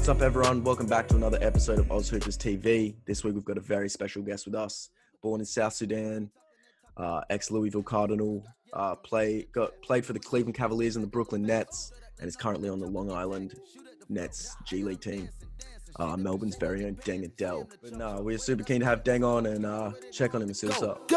What's up, everyone? Welcome back to another episode of AusHoopers TV. This week we've got a very special guest with us. Born in South Sudan, uh, ex Louisville Cardinal, uh, play got played for the Cleveland Cavaliers and the Brooklyn Nets, and is currently on the Long Island Nets G League team. Uh, Melbourne's very own Deng Adel. But no, we're super keen to have Deng on and uh, check on him and see what's up.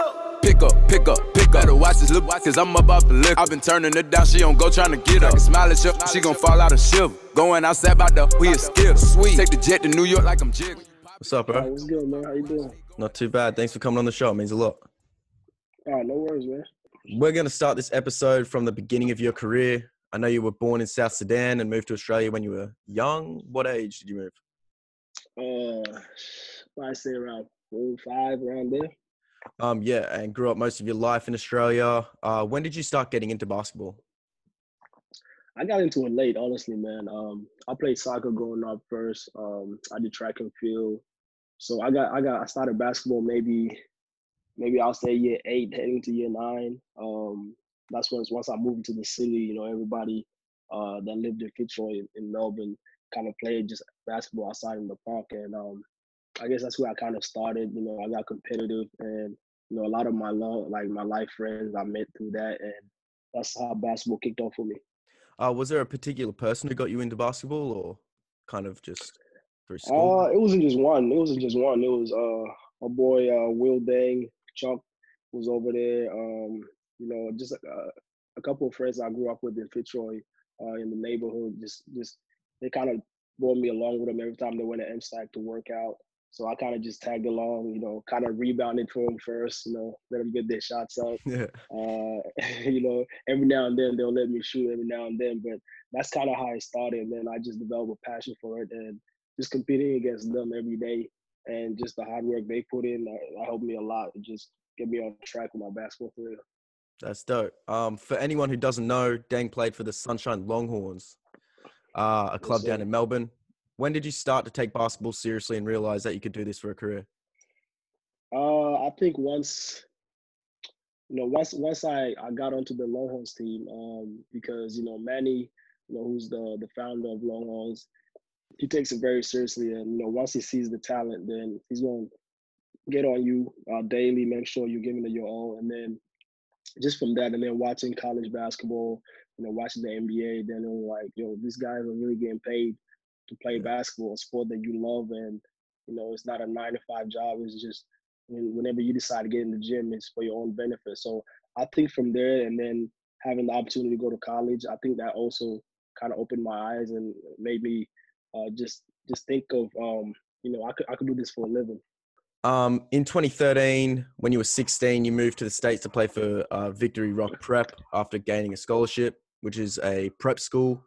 Pick up, pick up, pick up. Better watch this little cause I'm about to lick. I've been turning her down, she don't go trying to get up. I can smile at you, she gon' fall out of shiver. Going outside about the we a skill. Sweet. Take the jet to New York like I'm jig. What's up, All right, bro? what's good, man? How you doing? Not too bad. Thanks for coming on the show. It means a lot. All right, no worries, man. We're going to start this episode from the beginning of your career. I know you were born in South Sudan and moved to Australia when you were young. What age did you move? Uh, I say around four, five, around there. Um, yeah, and grew up most of your life in Australia. Uh, when did you start getting into basketball? I got into it late, honestly, man. Um, I played soccer growing up first. Um, I did track and field, so I got, I got, I started basketball maybe, maybe I'll say year eight, heading to year nine. Um, that's once once I moved to the city. You know, everybody uh, that lived in Fitzroy in, in Melbourne kind of played just basketball outside in the park, and um, I guess that's where I kind of started. You know, I got competitive, and you know, a lot of my love, like my life friends, I met through that, and that's how basketball kicked off for me. Uh, was there a particular person who got you into basketball, or kind of just through school? Uh, it wasn't just one. It wasn't just one. It was uh, a boy, uh, Will Dang, Chuck was over there. Um, you know, just uh, a couple of friends I grew up with in Fitzroy, uh, in the neighborhood. Just, just they kind of brought me along with them every time they went to MSAC to work out. So I kind of just tagged along. You know, kind of rebounded for them first. You know, let them get their shots up. yeah. Uh, you know, every now and then they'll let me shoot every now and then, but that's kind of how it started. And then I just developed a passion for it and just competing against them every day and just the hard work they put in, that, that helped me a lot to just get me on track with my basketball career. That's dope. Um, for anyone who doesn't know, Deng played for the Sunshine Longhorns, uh, a club down in Melbourne. When did you start to take basketball seriously and realize that you could do this for a career? Uh, I think once, you know, once once I I got onto the Longhorns team, um, because you know Manny, you know, who's the the founder of Longhorns, he takes it very seriously, and you know, once he sees the talent, then he's going to get on you uh, daily, make sure you're giving it your all, and then just from that, and then watching college basketball, you know, watching the NBA, then it was like, yo, these guys are really getting paid to play basketball, a sport that you love, and you know, it's not a nine to five job. It's just when- whenever you decide to get in the gym, it's for your own benefit. So I think from there, and then having the opportunity to go to college, I think that also kind of opened my eyes and made me uh, just just think of, um, you know, I could I could do this for a living. Um, in 2013, when you were 16, you moved to the States to play for uh, Victory Rock Prep after gaining a scholarship, which is a prep school,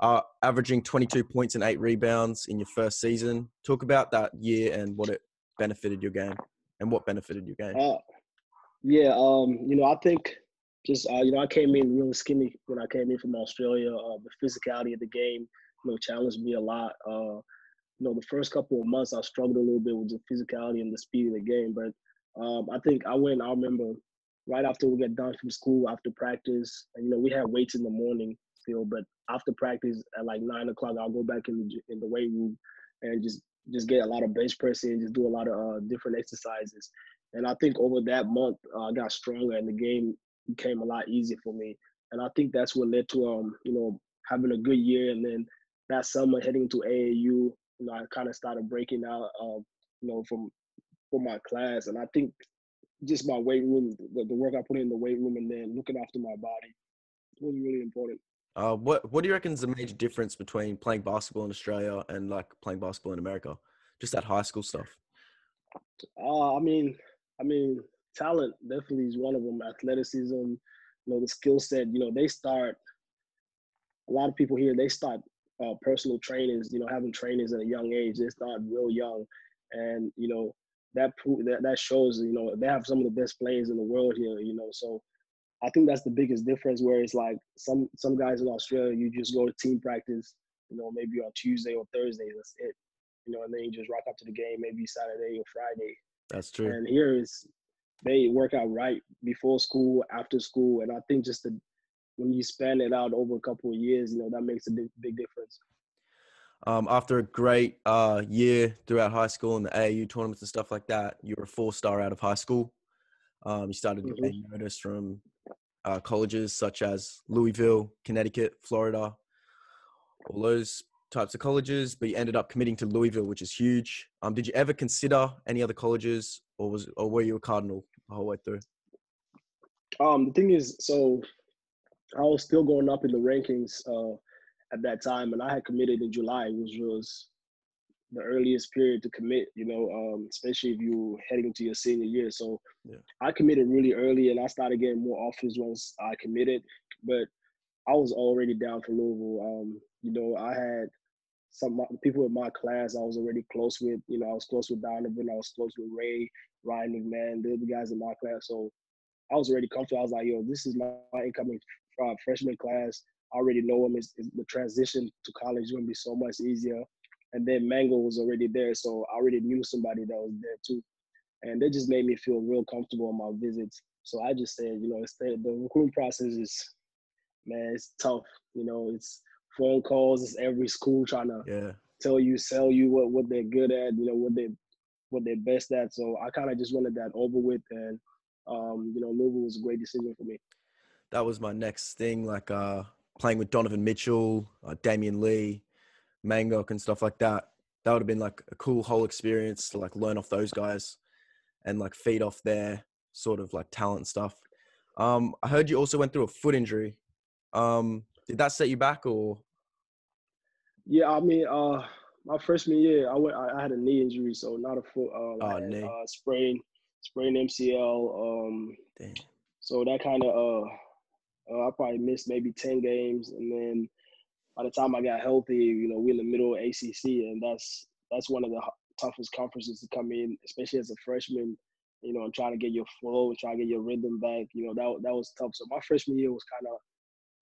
uh, averaging 22 points and eight rebounds in your first season. Talk about that year and what it benefited your game and what benefited your game. Uh, yeah, um, you know, I think just uh, you know, I came in really skinny when I came in from Australia. Uh, the physicality of the game, you know, challenged me a lot. Uh, you know, the first couple of months I struggled a little bit with the physicality and the speed of the game, but um, I think I went. I remember right after we get done from school, after practice, and you know, we had weights in the morning still, but after practice at like nine o'clock, I'll go back in the in the weight room and just just get a lot of bench pressing, just do a lot of uh, different exercises. And I think over that month, uh, I got stronger, and the game became a lot easier for me. And I think that's what led to um, you know, having a good year. And then that summer, heading to AAU, you know, I kind of started breaking out, um, you know, from from my class. And I think just my weight room, the, the work I put in the weight room, and then looking after my body was really important. Uh, what What do you reckon is the major difference between playing basketball in Australia and like playing basketball in America? Just that high school stuff. Uh, I mean, I mean, talent definitely is one of them. Athleticism, you know, the skill set. You know, they start. A lot of people here they start uh, personal trainers. You know, having trainers at a young age. They start real young, and you know that that that shows. You know, they have some of the best players in the world here. You know, so I think that's the biggest difference. Where it's like some some guys in Australia, you just go to team practice. You know, maybe on Tuesday or Thursday. That's it. You know, and then you just rock up to the game maybe Saturday or Friday. That's true. And here is they work out right before school, after school, and I think just the when you span it out over a couple of years, you know that makes a big big difference. Um, after a great uh, year throughout high school and the AAU tournaments and stuff like that, you were a four star out of high school. Um, you started Mhm. getting notice from uh, colleges such as Louisville, Connecticut, Florida, all those types of colleges. But you ended up committing to Louisville, which is huge. Um, did you ever consider any other colleges, or was or were you a Cardinal the whole way through? Um, the thing is, so I was still going up in the rankings uh, at that time, and I had committed in July, which was the earliest period to commit. You know, um, especially if you're heading into your senior year. So Yeah. I committed really early, and I started getting more offers once I committed. But I was already down for Louisville. Um, you know, I had some people in my class I was already close with. You know, I was close with Donovan, I was close with Ray, Ryan McMahon, they're the guys in my class. So I was already comfortable. I was like, yo, this is my, my incoming uh, freshman class. I already know him. It's, it's the transition to college is going to be so much easier. And then Mangok was already there, so I already knew somebody that was there too. And they just made me feel real comfortable on my visits. So I just said, you know, instead the recruiting process is, man, it's tough. You know, it's phone calls. It's every school trying to Yeah. tell you, sell you what what they're good at. You know, what they what they're best at. So I kind of just wanted that over with, and um, you know, Louisville was a great decision for me. that was my next thing, like uh, playing with Donovan Mitchell, uh, Damion Lee, Mangok, and stuff like that. That would have been like a cool whole experience to like learn off those guys and like feed off their sort of like talent and stuff. Um, I heard you also went through a foot injury. Um, did that set you back or? Yeah, I mean, uh, my freshman year, I went. I I had a knee injury, so not a foot. Um, Oh, had, knee. Uh, sprain, sprain MCL. Um, Damn. so that kind of uh, uh, I probably missed maybe ten games, and then by the time I got healthy, you know, we're in the middle of ACC, and that's that's one of the toughest conferences to come in, especially as a freshman. You know, and trying to get your flow, trying to get your rhythm back. You know, that that was tough. So my freshman year was kind of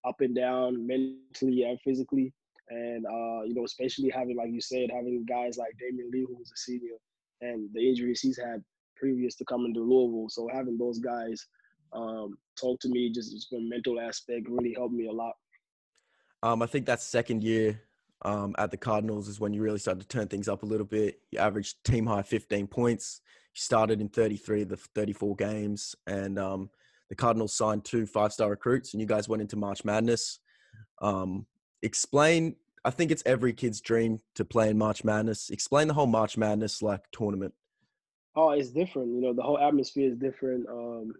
up and down mentally and physically. And uh, you know, especially having, like you said, having guys like Damion Lee, who was a senior, and the injuries he's had previous to coming to Louisville. So having those guys um, talk to me just, just from a mental aspect really helped me a lot. Um, I think that second year um, at the Cardinals is when you really started to turn things up a little bit. You averaged team high 15 points. You started in 33 of the 34 games, and um, the Cardinals signed two five star recruits, and you guys went into March Madness. Um, explain, I think it's every kid's dream to play in March Madness. Explain the whole March Madness like tournament. Oh, it's different. You know, the whole atmosphere is different. Um,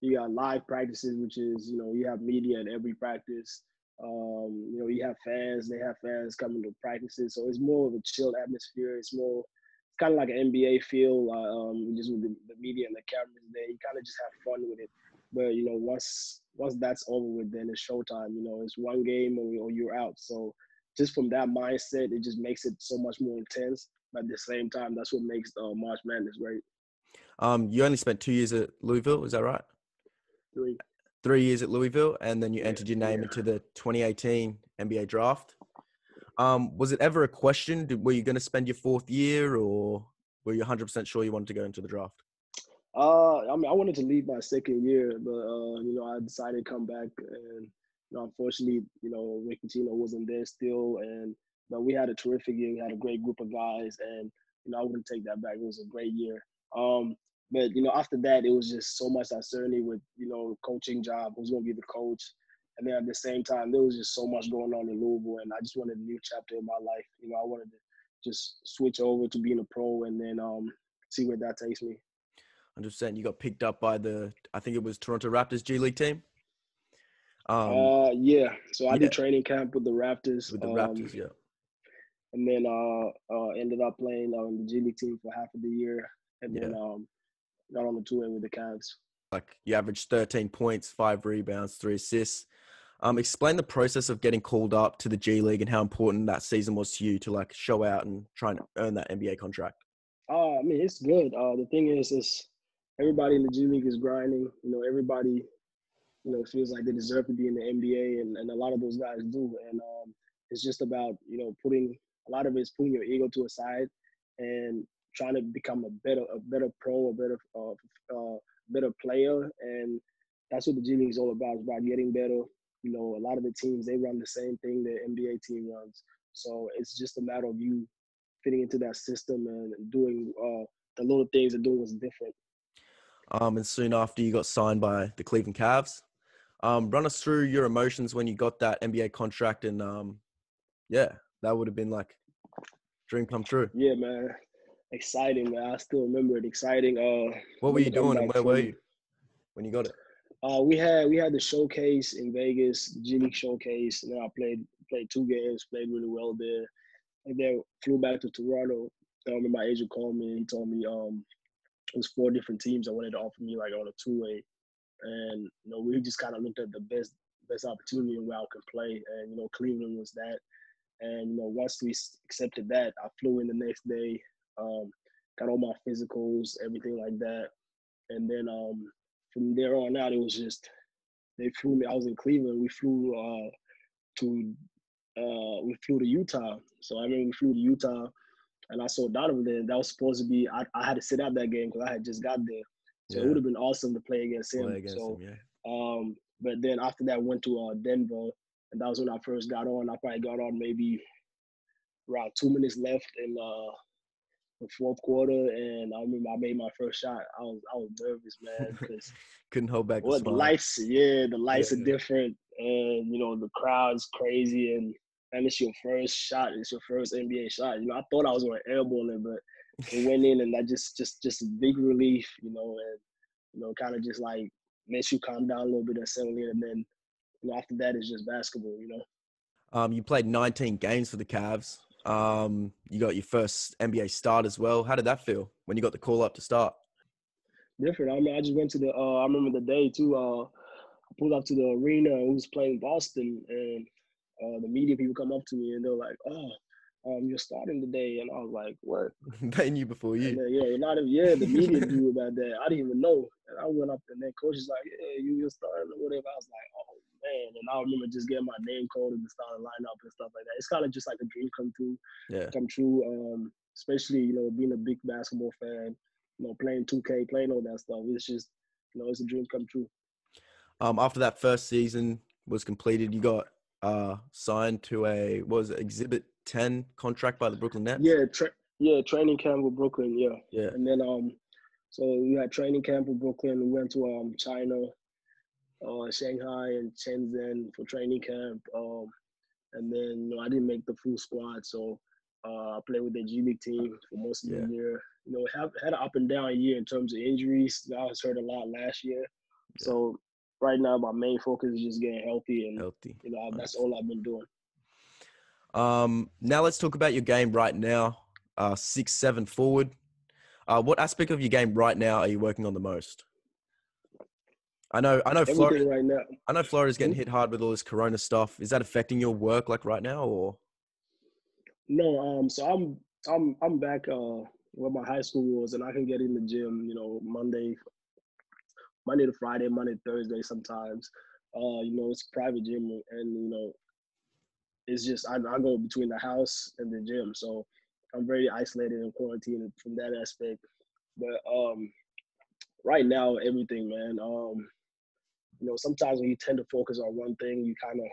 you got live practices, which is, you know, you have media at every practice. Um, you know, you have fans, they have fans coming to practices. So it's more of a chilled atmosphere. It's more, it's kind of like an NBA feel, uh, um, just with the, the media and the cameras there. You kind of just have fun with it. But, you know, once once that's over with, then it's showtime. You know, it's one game or, or you're out. So just from that mindset, it just makes it so much more intense. But at the same time, that's what makes uh, March Madness great. Um, you only spent two years at Louisville, is that right? Three. Three years at Louisville, and then you entered your name yeah. into the 2018 NBA draft. Um, was it ever a question? Did, were you going to spend your fourth year, or were you 100% sure you wanted to go into the draft? Uh, I mean, I wanted to leave my second year, but uh, you know, I decided to come back, and you know, unfortunately, you know, Rick Pitino wasn't there still, and but we had a terrific year. We had a great group of guys, and you know, I wouldn't take that back. It was a great year. Um, but you know, after that, it was just so much uncertainty with you know, coaching job, who's going to be the coach, and then at the same time, there was just so much going on in Louisville, and I just wanted a new chapter in my life. You know, I wanted to just switch over to being a pro, and then um, see where that takes me. 100%. You got picked up by the, I think it was Toronto Raptors G League team. Um, uh, yeah. So I yeah. did training camp with the Raptors. with the um, Raptors, yeah. And then uh, uh, ended up playing on the G League team for half of the year, and then um, got on the tour with the Cavs. Like you averaged 13 points, five rebounds, three assists. Um, explain the process of getting called up to the G League and how important that season was to you to like show out and try and earn that NBA contract. Uh, I mean, it's good. Uh, the thing is, is everybody in the G League is grinding. You know, everybody, you know, feels like they deserve to be in the NBA, and, and a lot of those guys do. And um, it's just about you know putting a lot of it is putting your ego to a side and trying to become a better a better pro, a better uh, uh, better player, and that's what the G League is all about. It's about getting better. You know, a lot of the teams they run the same thing the NBA team runs. So it's just a matter of you fitting into that system and doing uh, the little things and doing what's different. Um, and soon after you got signed by the Cleveland Cavs. Um, run us through your emotions when you got that NBA contract, and um, yeah, that would have been like dream come true. Yeah, man, exciting, man. I still remember it. Exciting. Uh, what were you doing, and where were you when you got it? Uh, we had we had the showcase in Vegas, the G League showcase, and then I played played two games, played really well there, and then flew back to Toronto. I remember my agent called me and he told me um it was four different teams that wanted to offer me like on a two way, and you know we just kind of looked at the best best opportunity and where I could play, and you know Cleveland was that, and you know once we accepted that, I flew in the next day, um, got all my physicals, everything like that, and then um from there on out it was just they flew me. I was in Cleveland. We flew uh to uh we flew to Utah. So I remember we flew to Utah and I saw Donovan there. That was supposed to be I, I had to sit out that game because I had just got there. So yeah. it would have been awesome to play against him. Play against so him, yeah. um but then after that went to uh Denver and that was when I first got on. I probably got on maybe around two minutes left in uh the fourth quarter, and I remember I made my first shot. I was I was nervous, man, because couldn't hold back. Well, the, the lights, yeah, the lights yeah. are different, and you know the crowd's crazy, and and it's your first shot. It's your first NBA shot. You know, I thought I was going to airball it, but it went in, and that just just just a big relief, you know, and you know, kind of just like makes you calm down a little bit and settle in, and then you know after that it's just basketball, you know. Um, you played 19 games for the Cavs. Um, you got your first NBA start as well. How did that feel when you got the call up to start? Different. I mean, I just went to the. Uh, I remember the day too. Uh, I pulled up to the arena and We was playing Boston, and uh, the media people come up to me and they're like, "Oh, um, you're starting today," and I was like, "What?" they knew before you. Then, yeah, lot of yeah, the media knew about that. I didn't even know. And I went up and then coach is like, "Yeah, you, you're starting or whatever." I was like, "Oh man. And I remember just getting my name called in the starting lineup and stuff like that. It's kind of just like a dream come true. Yeah. Come true. Um, especially, you know, being a big basketball fan, you know, playing 2K, playing all that stuff. It's just, you know, it's a dream come true. Um, after that first season was completed, you got uh signed to a was it, Exhibit 10 contract by the Brooklyn Nets. Yeah, tra- yeah, training camp with Brooklyn. Yeah, yeah. And then um, so we had training camp with Brooklyn. We went to um China uh, Shanghai and Shenzhen for training camp. Um, and then you know, I didn't make the full squad, so uh, I played with the G League team for most of yeah. the year. You know, have had an up and down year in terms of injuries. I was hurt a lot last year, yeah. so right now my main focus is just getting healthy and healthy. You know, nice. that's all I've been doing. Um, now let's talk about your game right now. Uh, six seven forward. Uh, what aspect of your game right now are you working on the most? I know, I know, Florida right now. I know Florida's getting hit hard with all this Corona stuff. Is that affecting your work like right now, or? No, um. So I'm I'm I'm back uh where my high school was, and I can get in the gym. You know, Monday, Monday to Friday, Monday to Thursday sometimes. Uh, you know, it's private gym, and you know, it's just I, I go between the house and the gym, so I'm very isolated and quarantined from that aspect. But um, right now, everything, man. Um, you know, sometimes when you tend to focus on one thing, you kind of,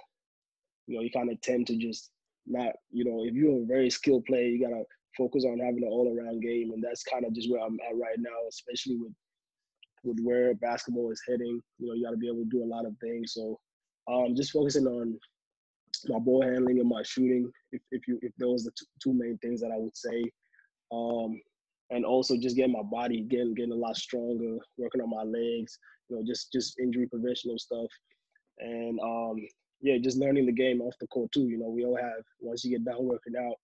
you know, you kind of tend to just not, you know, if you're a very skilled player, you gotta focus on having an all-around game, and that's kind of just where I'm at right now, especially with with where basketball is heading. You know, you got to be able to do a lot of things. So, um, just focusing on my ball handling and my shooting. If if you if those are the two main things that I would say. Um, and also just getting my body getting getting a lot stronger, working on my legs, you know, just just injury prevention stuff, and um, yeah, just learning the game off the court too. You know, we all have once you get done working out,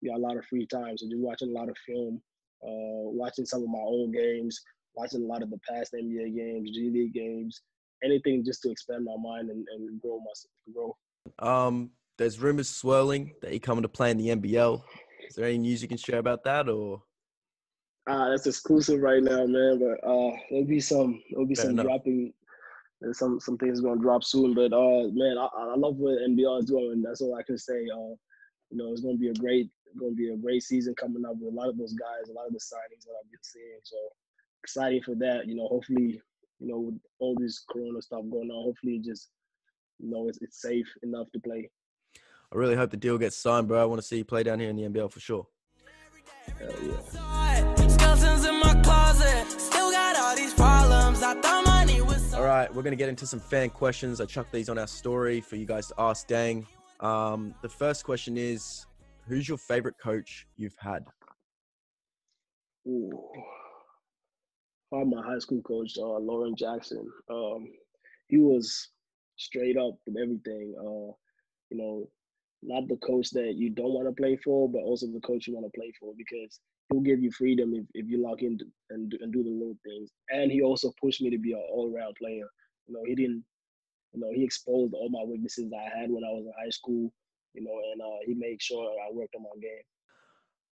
you got a lot of free time, so just watching a lot of film, uh, watching some of my old games, watching a lot of the past NBA games, G League games, anything just to expand my mind and, and grow myself, grow. Um, there's rumors swirling that you're coming to play in the NBL. Is there any news you can share about that, or? Uh, that's exclusive right now, man. But uh, there'll be some, there'll be Fair some enough. dropping. There's some some things gonna drop soon. But uh, man, I, I love what NBL is doing. That's all I can say. Uh, you know, it's gonna be a great, gonna be a great season coming up with a lot of those guys, a lot of the signings that I've been seeing. So excited for that. You know, hopefully, you know, with all this Corona stuff going on, hopefully, just you know, it's it's safe enough to play. I really hope the deal gets signed, bro. I want to see you play down here in the NBL for sure. Hell yeah. Skeletons in my closet. Still got all these problems. I thought money was All right, we're gonna get into some fan questions. I chucked these on our story for you guys to ask Deng. Um, the first question is, who's your favorite coach you've had? Ooh. Probably my high school coach, uh, Lauren Jackson. Um, he was straight up with everything. Uh, you know, not the coach that you don't want to play for, but also the coach you want to play for because he'll give you freedom if, if you lock in and do, and do the little things. And he also pushed me to be an all-around player. You know, he didn't, you know, he exposed all my weaknesses I had when I was in high school. You know, and uh, he made sure I worked on my game.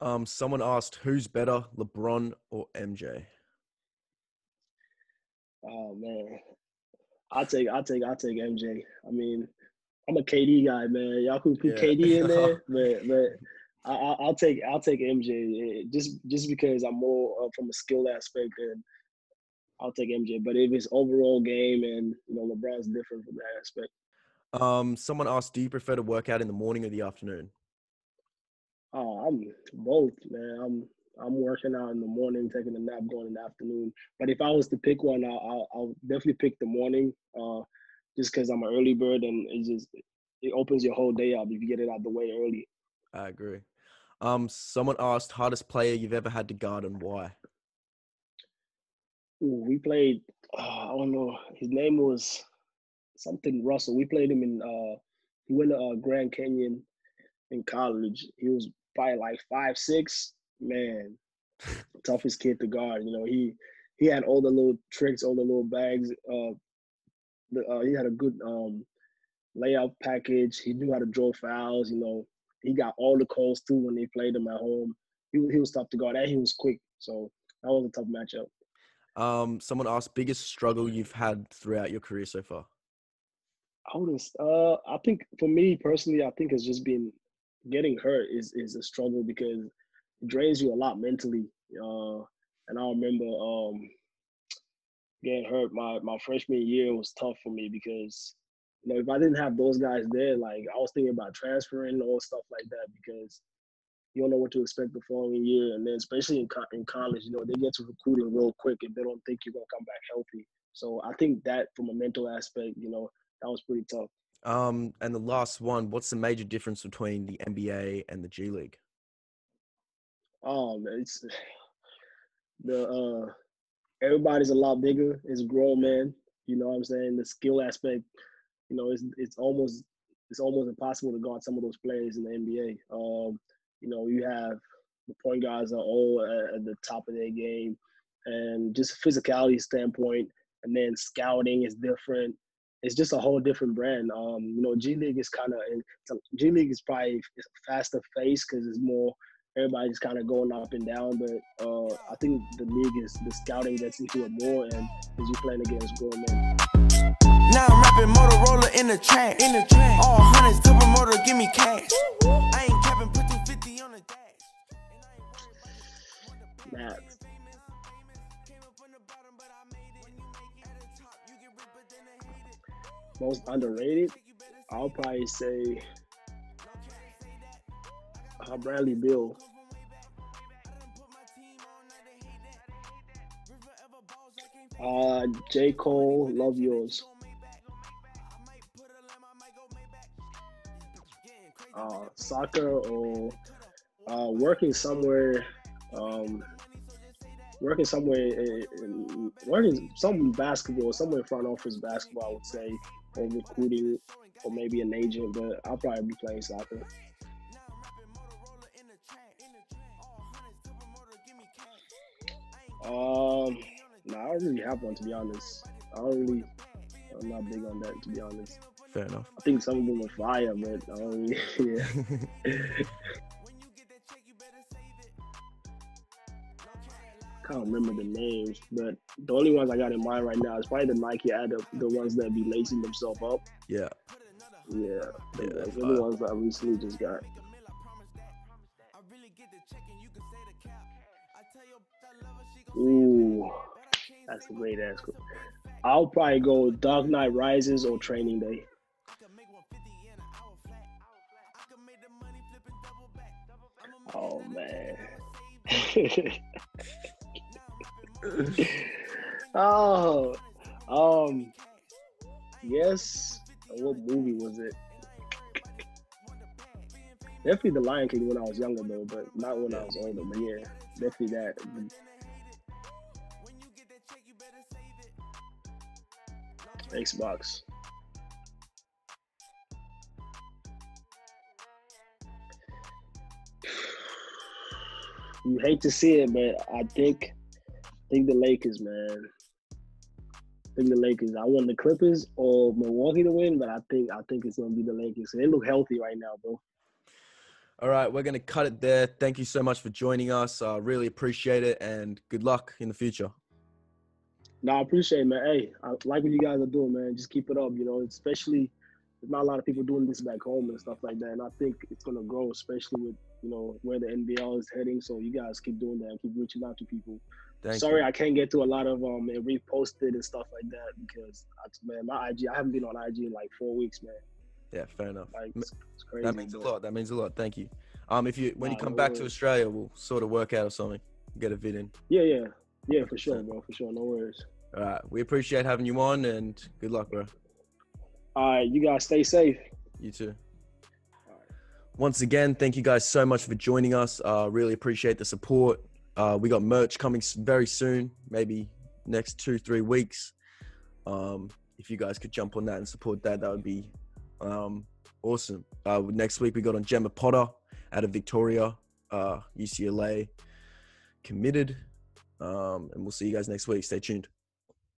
Um, someone asked, who's better, LeBron or MJ? Oh man, I take I take I take MJ. I mean, I'm a KD guy, man. Y'all could put Yeah. KD in there, but but I, I, I'll take I'll take MJ just just because I'm more uh, from a skill aspect, and I'll take MJ. But if it's overall game, and you know LeBron's different from that aspect. Um, someone asked, do you prefer to work out in the morning or the afternoon? Oh, I'm both, man. I'm I'm working out in the morning, taking a nap, going in the afternoon. But if I was to pick one, I'll I'll, I'll definitely pick the morning, uh, just because I'm an early bird and it just it opens your whole day up if you get it out the way early. I agree. Um, someone asked, hardest player you've ever had to guard and why? Ooh, we played. Uh, I don't know. His name was something Russell. We played him in. Uh, he went to uh, Grand Canyon in college. He was probably like five six. Man, toughest kid to guard. You know, he he had all the little tricks, all the little bags. Uh, the, uh, he had a good um layout package. He knew how to draw fouls. You know, he got all the calls too when they played him at home. He he was tough to guard and he was quick. So that was a tough matchup. Um, someone asked, biggest struggle you've had throughout your career so far? I wouldn't. Uh, I think for me personally, I think it's just been getting hurt is is a struggle because it drains you a lot mentally. Uh, and I remember um getting hurt my my freshman year was tough for me because you know if I didn't have those guys there, like I was thinking about transferring or stuff like that because you don't know what to expect the following year, and then especially in co- in college, you know they get to recruiting real quick if they don't think you're gonna come back healthy. So I think that from a mental aspect, you know, that was pretty tough. Um, and the last one, what's the major difference between the NBA and the G League? Um, it's the uh, everybody's a lot bigger. It's grown man. You know what I'm saying? The skill aspect, you know, it's it's almost it's almost impossible to guard some of those players in the NBA. Um, you know, you have the point guards are all at, the top of their game, and just physicality standpoint, and then scouting is different. It's just a whole different brand. Um, you know, G League is kind of G League is probably faster pace because it's more everybody's kind of going up and down. But uh, I think the league is the scouting gets into it more, and as you playing against grown men. Now I'm rapping Motorola in the track. In the track. All hundreds, top motor, give me cash. I ain't capping, put 250 on the dash. And I ain't worried about one Matt, Came up from the bottom, but I made it. When you make it at the top, you get ripped, but then they hate it. most underrated, I'll probably say uh, Bradley Beal. Uh, J. Cole, love yours. Uh, soccer or uh, working somewhere, um, working somewhere, in, in, working some basketball, somewhere in front office basketball, I would say, or recruiting, or maybe an agent. But I'll probably be playing soccer. Um, no, I don't really have one to be honest. I don't really, I'm not big on that to be honest. Fair enough. I think some of them are fire, but I don't really, yeah. I can't remember the names, but the only ones I got in mind right now is probably the Nike ad, the, the ones that be lacing themselves up. yeah. Yeah, Yeah, the, that's the ones that I recently just got. Ooh, that's a great ass. I'll probably go Dark Knight Rises or Training Day. Oh man. oh, um, yes. What movie was it? Definitely The Lion King when I was younger though, but not when I was older. But yeah, definitely that. Xbox. You hate to see it, but I think I think the Lakers, man. I think the Lakers. I want the Clippers or Milwaukee to win, but I think I think it's gonna be the Lakers. They look healthy right now, bro. All right, we're going to cut it there. Thank you so much for joining us. Uh, really appreciate it, and good luck in the future. No, I appreciate it, man. Hey, I like what you guys are doing, man. Just keep it up, you know, especially there's not a lot of people doing this back home and stuff like that. And I think it's gonna grow, especially with, you know, where the NBL is heading. So you guys keep doing that and keep reaching out to people. Thank you. Sorry you. I can't get to a lot of um and reposted and stuff like that because I, man, my IG I haven't been on IG in like four weeks, man. Yeah, fair enough. Like it's, it's crazy. That means a lot. That means a lot. Thank you. Um, if you when you come no back to. Australia, we'll sort of work out or something. Get a vid in. Yeah, yeah, yeah, for sure, bro, for sure. No worries. All right, we appreciate having you on, and good luck, bro. All right, you guys stay safe. You too. Once again, thank you guys so much for joining us. Uh, really appreciate the support. Uh, we got merch coming very soon, maybe next two, three weeks. Um, if you guys could jump on that and support that, that would be um, awesome. Uh, next week, we got on Gemma Potter out of Victoria, uh, UCLA, committed. Um, and we'll see you guys next week. Stay tuned.